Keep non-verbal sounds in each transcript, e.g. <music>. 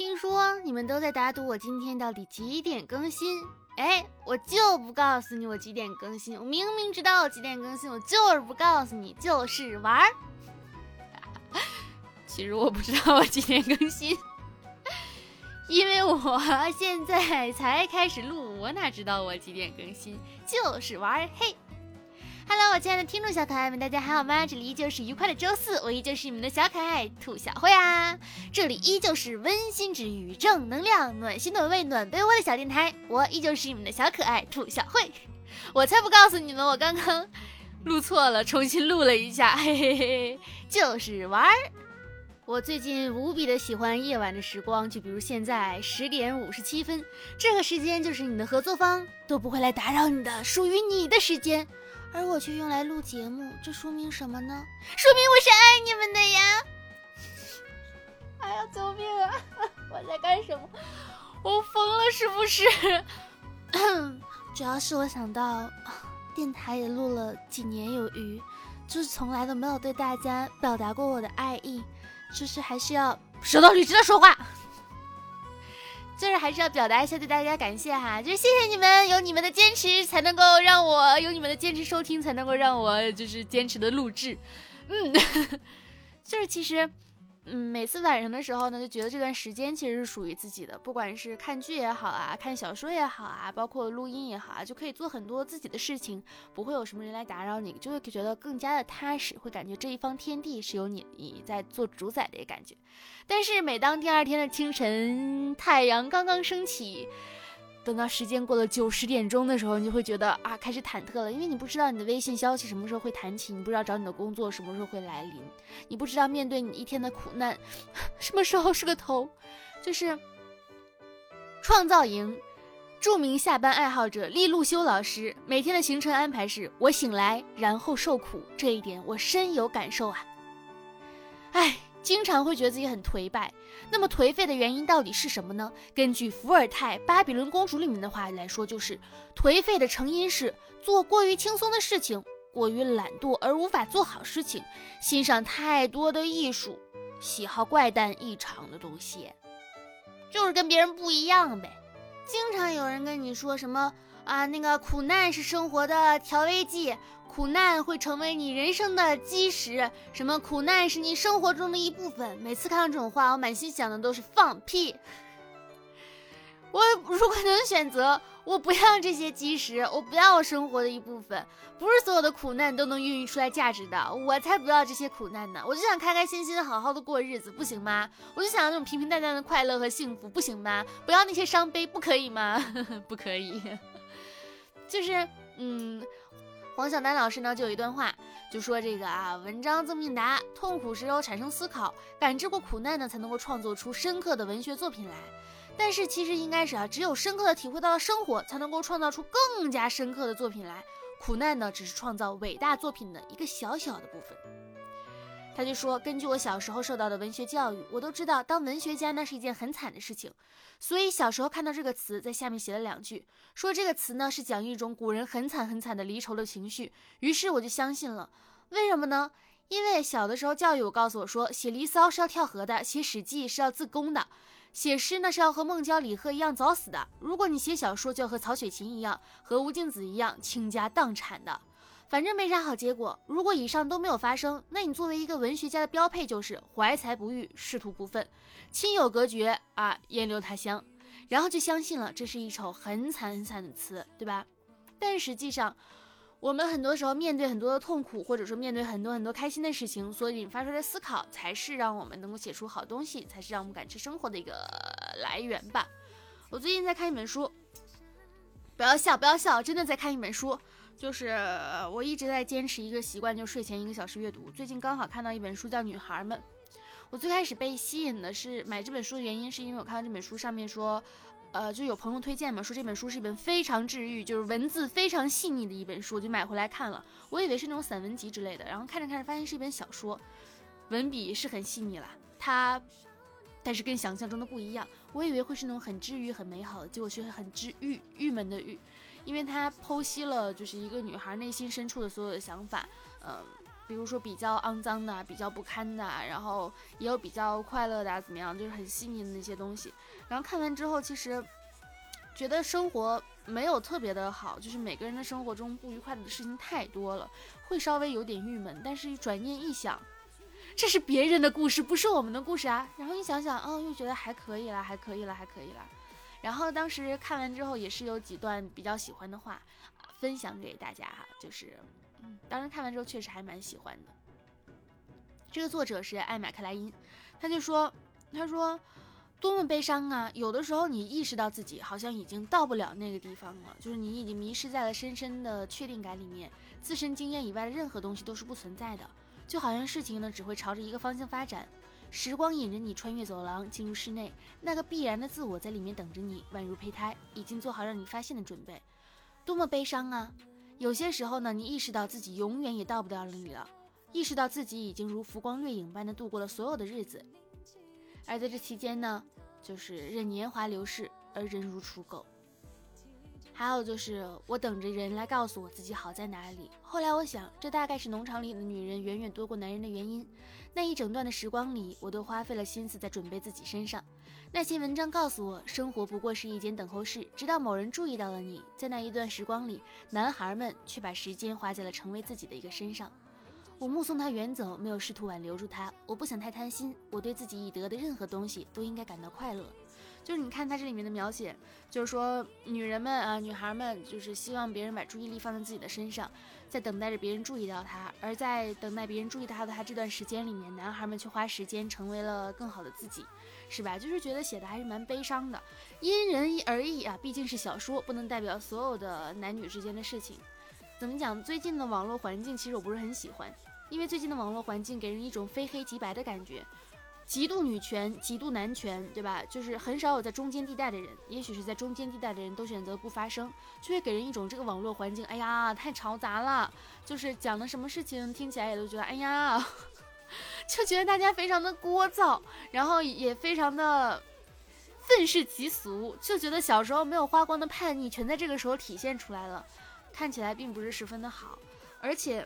听说你们都在打赌我今天到底几点更新？哎，我就不告诉你我几点更新。我明明知道我几点更新，我就是不告诉你，就是玩儿。<laughs> 其实我不知道我几点更新，因为我现在才开始录，我哪知道我几点更新？就是玩儿，嘿。Hello，我亲爱的听众小可爱们，大家还好吗？这里依旧是愉快的周四，我依旧是你们的小可爱兔小慧啊。这里依旧是温馨治愈、正能量、暖心暖胃暖被窝的小电台，我依旧是你们的小可爱兔小慧。我才不告诉你们，我刚刚录错了，重新录了一下，<laughs> 嘿嘿嘿，就是玩儿。我最近无比的喜欢夜晚的时光，就比如现在十点五十七分，这个时间就是你的合作方都不会来打扰你的，属于你的时间。而我却用来录节目，这说明什么呢？说明我是爱你们的呀！哎呀，救命啊！<laughs> 我在干什么？我疯了是不是？<coughs> 主要是我想到，电台也录了几年有余，就是从来都没有对大家表达过我的爱意，就是还是要说道理，直的说话。就是还是要表达一下对大家感谢哈，就是谢谢你们，有你们的坚持才能够让我有你们的坚持收听，才能够让我就是坚持的录制，嗯，<laughs> 就是其实。嗯，每次晚上的时候呢，就觉得这段时间其实是属于自己的，不管是看剧也好啊，看小说也好啊，包括录音也好啊，就可以做很多自己的事情，不会有什么人来打扰你，就会觉得更加的踏实，会感觉这一方天地是由你你在做主宰的一个感觉。但是每当第二天的清晨，太阳刚刚升起。等到时间过了九十点钟的时候，你就会觉得啊，开始忐忑了，因为你不知道你的微信消息什么时候会弹起，你不知道找你的工作什么时候会来临，你不知道面对你一天的苦难 <laughs> 什么时候是个头。就是创造营著名下班爱好者利路修老师每天的行程安排是：我醒来，然后受苦，这一点我深有感受啊。哎。经常会觉得自己很颓败，那么颓废的原因到底是什么呢？根据伏尔泰《巴比伦公主》里面的话来说，就是颓废的成因是做过于轻松的事情，过于懒惰而无法做好事情，欣赏太多的艺术，喜好怪诞异常的东西，就是跟别人不一样呗。经常有人跟你说什么啊，那个苦难是生活的调味剂。苦难会成为你人生的基石，什么苦难是你生活中的一部分。每次看到这种话，我满心想的都是放屁。我如果能选择，我不要这些基石，我不要我生活的一部分。不是所有的苦难都能孕育出来价值的，我才不要这些苦难呢！我就想开开心心、好好的过日子，不行吗？我就想要那种平平淡淡的快乐和幸福，不行吗？不要那些伤悲，不可以吗？<laughs> 不可以，就是，嗯。王小丹老师呢，就有一段话，就说这个啊，文章这么应答，痛苦时候产生思考，感知过苦难呢，才能够创作出深刻的文学作品来。但是其实应该是啊，只有深刻的体会到了生活，才能够创造出更加深刻的作品来。苦难呢，只是创造伟大作品的一个小小的部分。他就说，根据我小时候受到的文学教育，我都知道当文学家那是一件很惨的事情。所以小时候看到这个词，在下面写了两句，说这个词呢是讲一种古人很惨很惨的离愁的情绪。于是我就相信了。为什么呢？因为小的时候教育我告诉我说，写《离骚》是要跳河的，写《史记》是要自宫的，写诗呢是要和孟郊、李贺一样早死的。如果你写小说，就要和曹雪芹一样，和吴敬梓一样倾家荡产的。反正没啥好结果。如果以上都没有发生，那你作为一个文学家的标配就是怀才不遇，仕途不愤，亲友隔绝啊，烟留他乡，然后就相信了这是一首很惨很惨的词，对吧？但实际上，我们很多时候面对很多的痛苦，或者说面对很多很多开心的事情，所引发出来的思考，才是让我们能够写出好东西，才是让我们感知生活的一个来源吧。我最近在看一本书，不要笑，不要笑，真的在看一本书。就是我一直在坚持一个习惯，就睡前一个小时阅读。最近刚好看到一本书叫《女孩们》，我最开始被吸引的是买这本书的原因，是因为我看到这本书上面说，呃，就有朋友推荐嘛，说这本书是一本非常治愈，就是文字非常细腻的一本书，我就买回来看了。我以为是那种散文集之类的，然后看着看着发现是一本小说，文笔是很细腻了，它，但是跟想象中的不一样。我以为会是那种很治愈、很美好的，结果却是很治愈、郁闷的郁。因为他剖析了就是一个女孩内心深处的所有的想法，嗯，比如说比较肮脏的、比较不堪的，然后也有比较快乐的，怎么样，就是很细腻的那些东西。然后看完之后，其实觉得生活没有特别的好，就是每个人的生活中不愉快的事情太多了，会稍微有点郁闷。但是转念一想，这是别人的故事，不是我们的故事啊。然后一想想，哦，又觉得还可以了，还可以了，还可以了。然后当时看完之后，也是有几段比较喜欢的话，分享给大家哈，就是，嗯，当时看完之后确实还蛮喜欢的。这个作者是艾玛克莱因，他就说，他说，多么悲伤啊！有的时候你意识到自己好像已经到不了那个地方了，就是你已经迷失在了深深的确定感里面，自身经验以外的任何东西都是不存在的，就好像事情呢只会朝着一个方向发展。时光引着你穿越走廊，进入室内，那个必然的自我在里面等着你，宛如胚胎，已经做好让你发现的准备。多么悲伤啊！有些时候呢，你意识到自己永远也到不了那里了，意识到自己已经如浮光掠影般的度过了所有的日子，而在这期间呢，就是任年华流逝，而人如刍狗。还有就是，我等着人来告诉我自己好在哪里。后来我想，这大概是农场里的女人远远多过男人的原因。那一整段的时光里，我都花费了心思在准备自己身上。那些文章告诉我，生活不过是一间等候室，直到某人注意到了你。在那一段时光里，男孩们却把时间花在了成为自己的一个身上。我目送他远走，没有试图挽留住他。我不想太贪心，我对自己已得的任何东西都应该感到快乐。就是你看他这里面的描写，就是说女人们啊，女孩们就是希望别人把注意力放在自己的身上，在等待着别人注意到他，而在等待别人注意到他的他这段时间里面，男孩们却花时间成为了更好的自己，是吧？就是觉得写的还是蛮悲伤的，因人而异啊，毕竟是小说，不能代表所有的男女之间的事情。怎么讲？最近的网络环境其实我不是很喜欢，因为最近的网络环境给人一种非黑即白的感觉。极度女权，极度男权，对吧？就是很少有在中间地带的人，也许是在中间地带的人都选择不发声，就会给人一种这个网络环境，哎呀，太嘈杂了。就是讲的什么事情听起来也都觉得，哎呀，<laughs> 就觉得大家非常的聒噪，然后也非常的愤世嫉俗，就觉得小时候没有花光的叛逆全在这个时候体现出来了，看起来并不是十分的好，而且。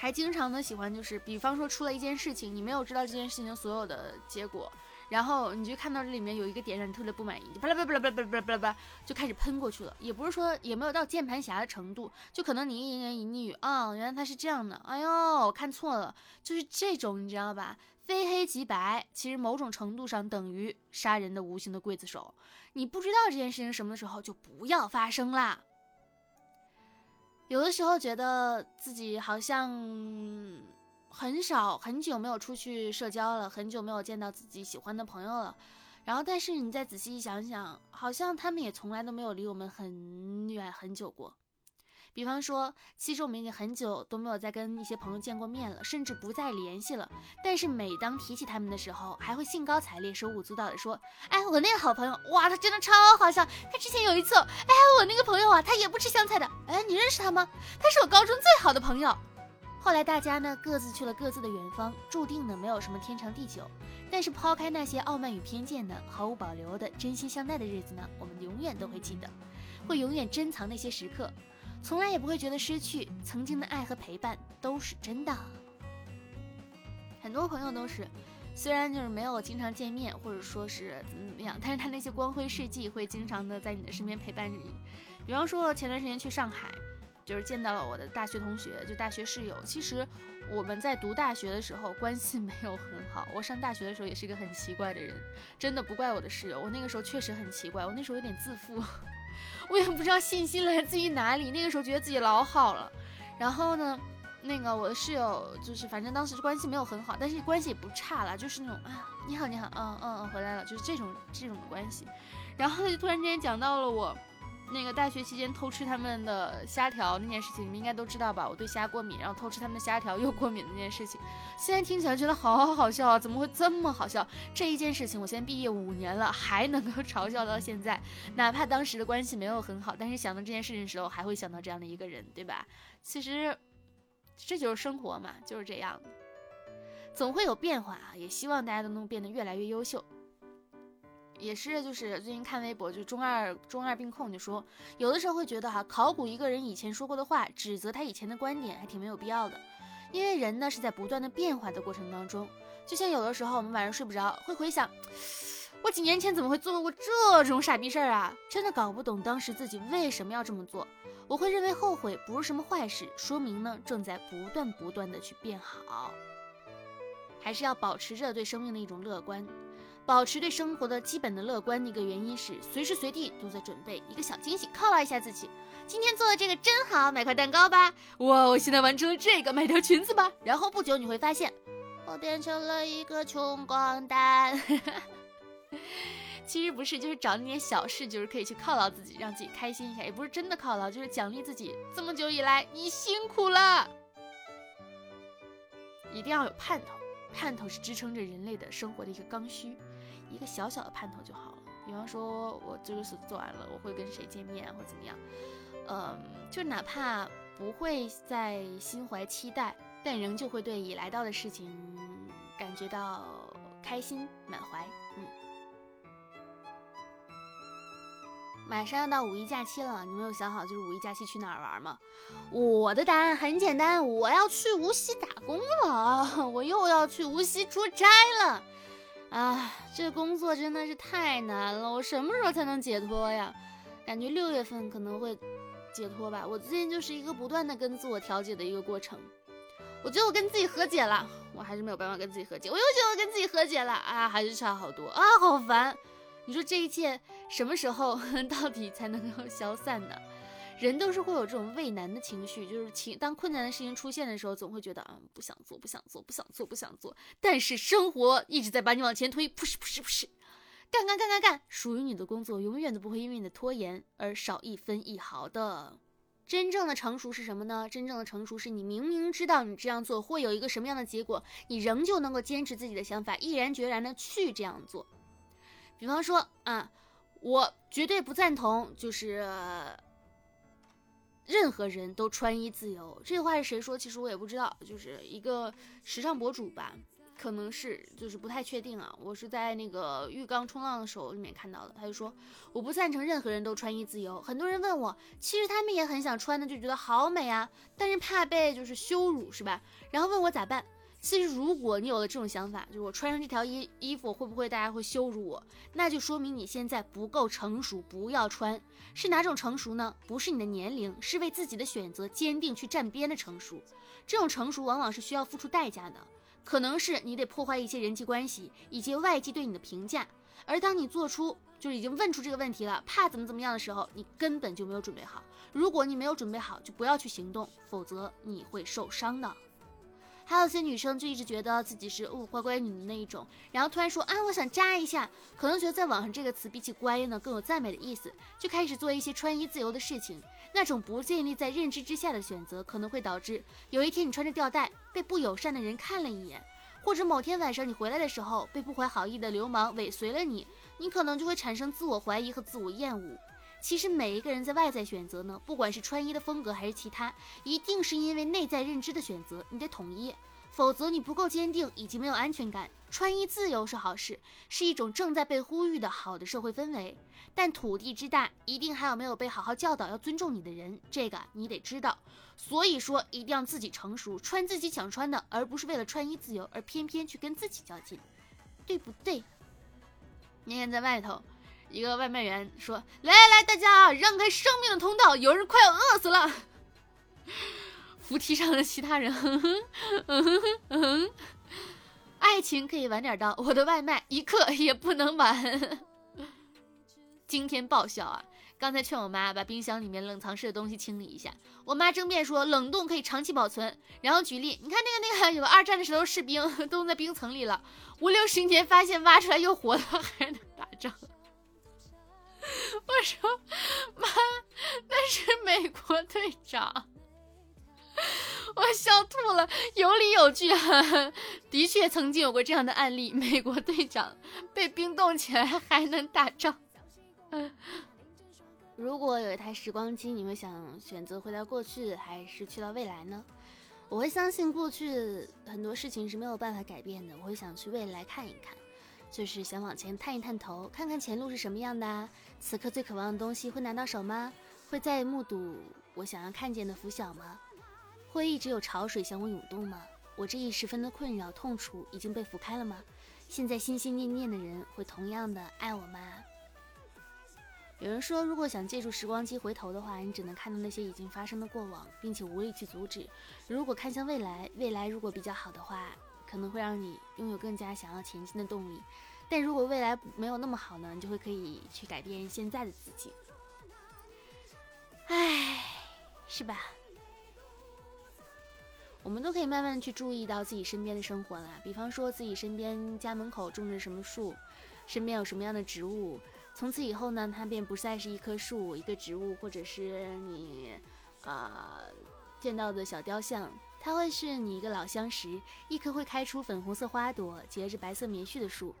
还经常的喜欢，就是比方说出了一件事情，你没有知道这件事情所有的结果，然后你就看到这里面有一个点让你特别不满意，巴拉巴拉巴拉巴拉巴拉巴拉巴，就开始喷过去了。也不是说也没有到键盘侠的程度，就可能你一言一语啊，原来他是这样的，哎呦，我看错了，就是这种，你知道吧？非黑即白，其实某种程度上等于杀人的无形的刽子手。你不知道这件事情什么时候，就不要发生啦。有的时候觉得自己好像很少很久没有出去社交了，很久没有见到自己喜欢的朋友了，然后但是你再仔细一想想，好像他们也从来都没有离我们很远很久过。比方说，其实我们已经很久都没有再跟一些朋友见过面了，甚至不再联系了。但是每当提起他们的时候，还会兴高采烈、手舞足蹈的说：“哎，我那个好朋友，哇，他真的超好笑。他之前有一次，哎，我那个朋友啊，他也不吃香菜的。哎，你认识他吗？他是我高中最好的朋友。后来大家呢，各自去了各自的远方，注定呢没有什么天长地久。但是抛开那些傲慢与偏见呢，毫无保留的真心相待的日子呢，我们永远都会记得，会永远珍藏那些时刻。”从来也不会觉得失去曾经的爱和陪伴都是真的。很多朋友都是，虽然就是没有经常见面，或者说是怎么怎么样，但是他那些光辉事迹会经常的在你的身边陪伴着你。比方说前段时间去上海，就是见到了我的大学同学，就大学室友。其实我们在读大学的时候关系 <laughs> 没有很好。我上大学的时候也是一个很奇怪的人，真的不怪我的室友，我那个时候确实很奇怪，我那时候有点自负。我也不知道信心来自于哪里，那个时候觉得自己老好了，然后呢，那个我的室友就是反正当时关系没有很好，但是关系也不差了，就是那种啊你好你好，嗯嗯嗯回来了，就是这种这种的关系，然后他就突然之间讲到了我。那个大学期间偷吃他们的虾条那件事情，你们应该都知道吧？我对虾过敏，然后偷吃他们的虾条又过敏的那件事情，现在听起来觉得好好笑啊！怎么会这么好笑？这一件事情，我现在毕业五年了，还能够 <laughs> 嘲笑到现在，哪怕当时的关系没有很好，但是想到这件事情的时候，还会想到这样的一个人，对吧？其实这就是生活嘛，就是这样的，总会有变化啊！也希望大家都能变得越来越优秀。也是，就是最近看微博，就中二中二病控就说，有的时候会觉得哈，考古一个人以前说过的话，指责他以前的观点，还挺没有必要的。因为人呢是在不断的变化的过程当中。就像有的时候我们晚上睡不着，会回想，我几年前怎么会做过这种傻逼事儿啊？真的搞不懂当时自己为什么要这么做。我会认为后悔不是什么坏事，说明呢正在不断不断的去变好。还是要保持着对生命的一种乐观，保持对生活的基本的乐观。的一个原因是随时随地都在准备一个小惊喜，犒劳一下自己。今天做的这个真好，买块蛋糕吧。哇，我现在完成了这个，买条裙子吧。然后不久你会发现。我变成了一个穷光蛋，<laughs> 其实不是，就是找那点小事，就是可以去犒劳自己，让自己开心一下，也不是真的犒劳，就是奖励自己。这么久以来，你辛苦了，一定要有盼头，盼头是支撑着人类的生活的一个刚需，一个小小的盼头就好了。比方说，我这个事做完了，我会跟谁见面，或怎么样，嗯，就哪怕不会再心怀期待。但仍旧会对已来到的事情感觉到开心满怀。嗯，马上要到五一假期了，你们有想好就是五一假期去哪儿玩吗？我的答案很简单，我要去无锡打工了，<laughs> 我又要去无锡出差了。啊，这工作真的是太难了，我什么时候才能解脱呀？感觉六月份可能会解脱吧。我最近就是一个不断的跟自我调节的一个过程。我觉得我跟自己和解了，我还是没有办法跟自己和解。我又觉得我跟自己和解了，啊，还是差好多啊，好烦！你说这一切什么时候 <laughs> 到底才能够消散呢？人都是会有这种畏难的情绪，就是情当困难的事情出现的时候，总会觉得啊，不想做，不想做，不想做，不想做。但是生活一直在把你往前推，push push push，干干干干干，属于你的工作永远都不会因为你的拖延而少一分一毫的。真正的成熟是什么呢？真正的成熟是你明明知道你这样做会有一个什么样的结果，你仍旧能够坚持自己的想法，毅然决然的去这样做。比方说啊，我绝对不赞同，就是任何人都穿衣自由。这话是谁说？其实我也不知道，就是一个时尚博主吧。可能是就是不太确定啊，我是在那个浴缸冲浪的时候里面看到的。他就说我不赞成任何人都穿衣自由。很多人问我，其实他们也很想穿的，就觉得好美啊，但是怕被就是羞辱是吧？然后问我咋办？其实如果你有了这种想法，就是我穿上这条衣衣服会不会大家会羞辱我？那就说明你现在不够成熟，不要穿。是哪种成熟呢？不是你的年龄，是为自己的选择坚定去站边的成熟。这种成熟往往是需要付出代价的。可能是你得破坏一些人际关系以及外界对你的评价，而当你做出就是已经问出这个问题了，怕怎么怎么样的时候，你根本就没有准备好。如果你没有准备好，就不要去行动，否则你会受伤的。还有些女生就一直觉得自己是哦乖乖女的那一种，然后突然说啊我想扎一下，可能觉得在网上这个词比起乖呢更有赞美的意思，就开始做一些穿衣自由的事情。那种不建立在认知之下的选择，可能会导致有一天你穿着吊带被不友善的人看了一眼，或者某天晚上你回来的时候被不怀好意的流氓尾随了你，你可能就会产生自我怀疑和自我厌恶。其实每一个人在外在选择呢，不管是穿衣的风格还是其他，一定是因为内在认知的选择，你得统一，否则你不够坚定以及没有安全感。穿衣自由是好事，是一种正在被呼吁的好的社会氛围。但土地之大，一定还有没有被好好教导要尊重你的人，这个你得知道。所以说，一定要自己成熟，穿自己想穿的，而不是为了穿衣自由而偏偏去跟自己较劲，对不对？那天在外头。一个外卖员说：“来来来，大家让开生命的通道，有人快要饿死了。”扶梯上的其他人，爱情可以晚点到，我的外卖一刻也不能晚。惊天爆笑啊！刚才劝我妈把冰箱里面冷藏室的东西清理一下，我妈争辩说冷冻可以长期保存，然后举例，你看那个那个，有个二战的时候士兵 <laughs> 冻在冰层里了，五六十年发现挖出来又活了，还能打仗。我说妈，那是美国队长，我笑吐了，有理有据啊，的确曾经有过这样的案例，美国队长被冰冻起来还能打仗。如果有一台时光机，你会想选择回到过去，还是去到未来呢？我会相信过去很多事情是没有办法改变的，我会想去未来看一看。就是想往前探一探头，看看前路是什么样的。此刻最渴望的东西会拿到手吗？会再目睹我想要看见的拂晓吗？会一直有潮水向我涌动吗？我这一十分的困扰、痛楚已经被拂开了吗？现在心心念念的人会同样的爱我吗？有人说，如果想借助时光机回头的话，你只能看到那些已经发生的过往，并且无力去阻止。如果看向未来，未来如果比较好的话，可能会让你拥有更加想要前进的动力。但如果未来没有那么好呢，你就会可以去改变现在的自己。唉，是吧？我们都可以慢慢去注意到自己身边的生活啦，比方说自己身边家门口种着什么树，身边有什么样的植物。从此以后呢，它便不再是一棵树、一个植物，或者是你，呃，见到的小雕像，它会是你一个老相识，一棵会开出粉红色花朵、结着白色棉絮的树，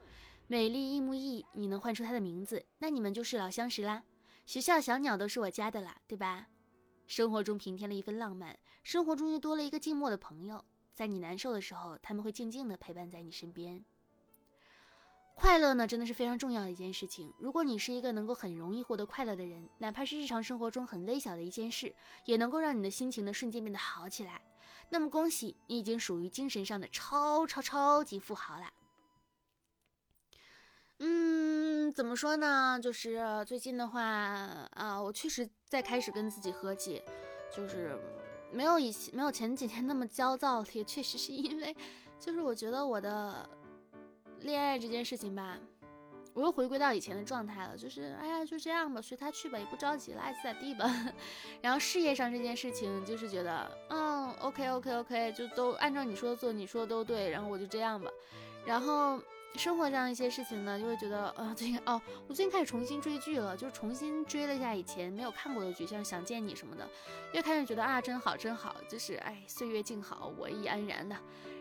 美丽一木一，你能唤出它的名字，那你们就是老相识啦。学校小鸟都是我家的啦，对吧？生活中平添了一份浪漫，生活中又多了一个静默的朋友，在你难受的时候，他们会静静的陪伴在你身边。快乐呢，真的是非常重要的一件事情。如果你是一个能够很容易获得快乐的人，哪怕是日常生活中很微小的一件事，也能够让你的心情呢瞬间变得好起来，那么恭喜你已经属于精神上的超超超级富豪啦。嗯，怎么说呢？就是最近的话啊，我确实在开始跟自己和解，就是没有以前没有前几天那么焦躁，也确实是因为，就是我觉得我的。恋爱这件事情吧，我又回归到以前的状态了，就是哎呀，就这样吧，随他去吧，也不着急了，爱咋地吧。然后事业上这件事情，就是觉得，嗯，OK OK OK，就都按照你说的做，你说的都对，然后我就这样吧。然后生活上一些事情呢，就会觉得，呃，最近哦，我最近开始重新追剧了，就是重新追了一下以前没有看过的剧，像《想见你》什么的，又开始觉得啊，真好真好，就是哎，岁月静好，我亦安然的。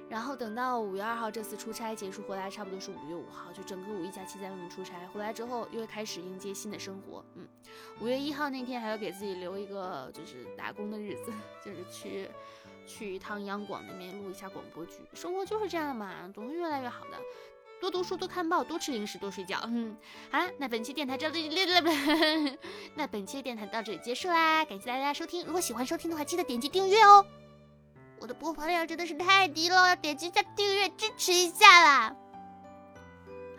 然后等到五月二号这次出差结束回来，差不多是五月五号，就整个五一假期在外面出差，回来之后又开始迎接新的生活。嗯，五月一号那天还要给自己留一个就是打工的日子，就是去去一趟央广那边录一下广播剧。生活就是这样嘛，总会越来越好的。多读书，多看报，多吃零食，多睡觉。嗯，好了，那本期电台到这里，<laughs> 那本期电台到这里结束啦，感谢大家收听。如果喜欢收听的话，记得点击订阅哦。我的播放量真的是太低了，点击一下订阅支持一下啦！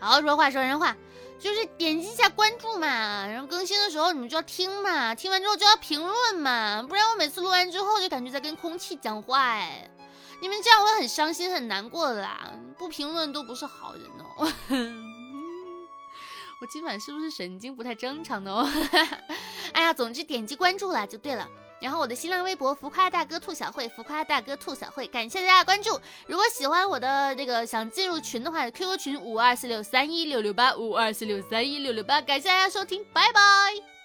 好好说话说人话，就是点击一下关注嘛，然后更新的时候你们就要听嘛，听完之后就要评论嘛，不然我每次录完之后就感觉在跟空气讲话哎，你们这样我会很伤心很难过的啦，不评论都不是好人哦。<laughs> 我今晚是不是神经不太正常的哦？<laughs> 哎呀，总之点击关注啦就对了。然后我的新浪微博浮夸大哥兔小慧，浮夸大哥兔小慧，感谢大家关注。如果喜欢我的这个想进入群的话，QQ 群五二四六三一六六八五二四六三一六六八，感谢大家收听，拜拜。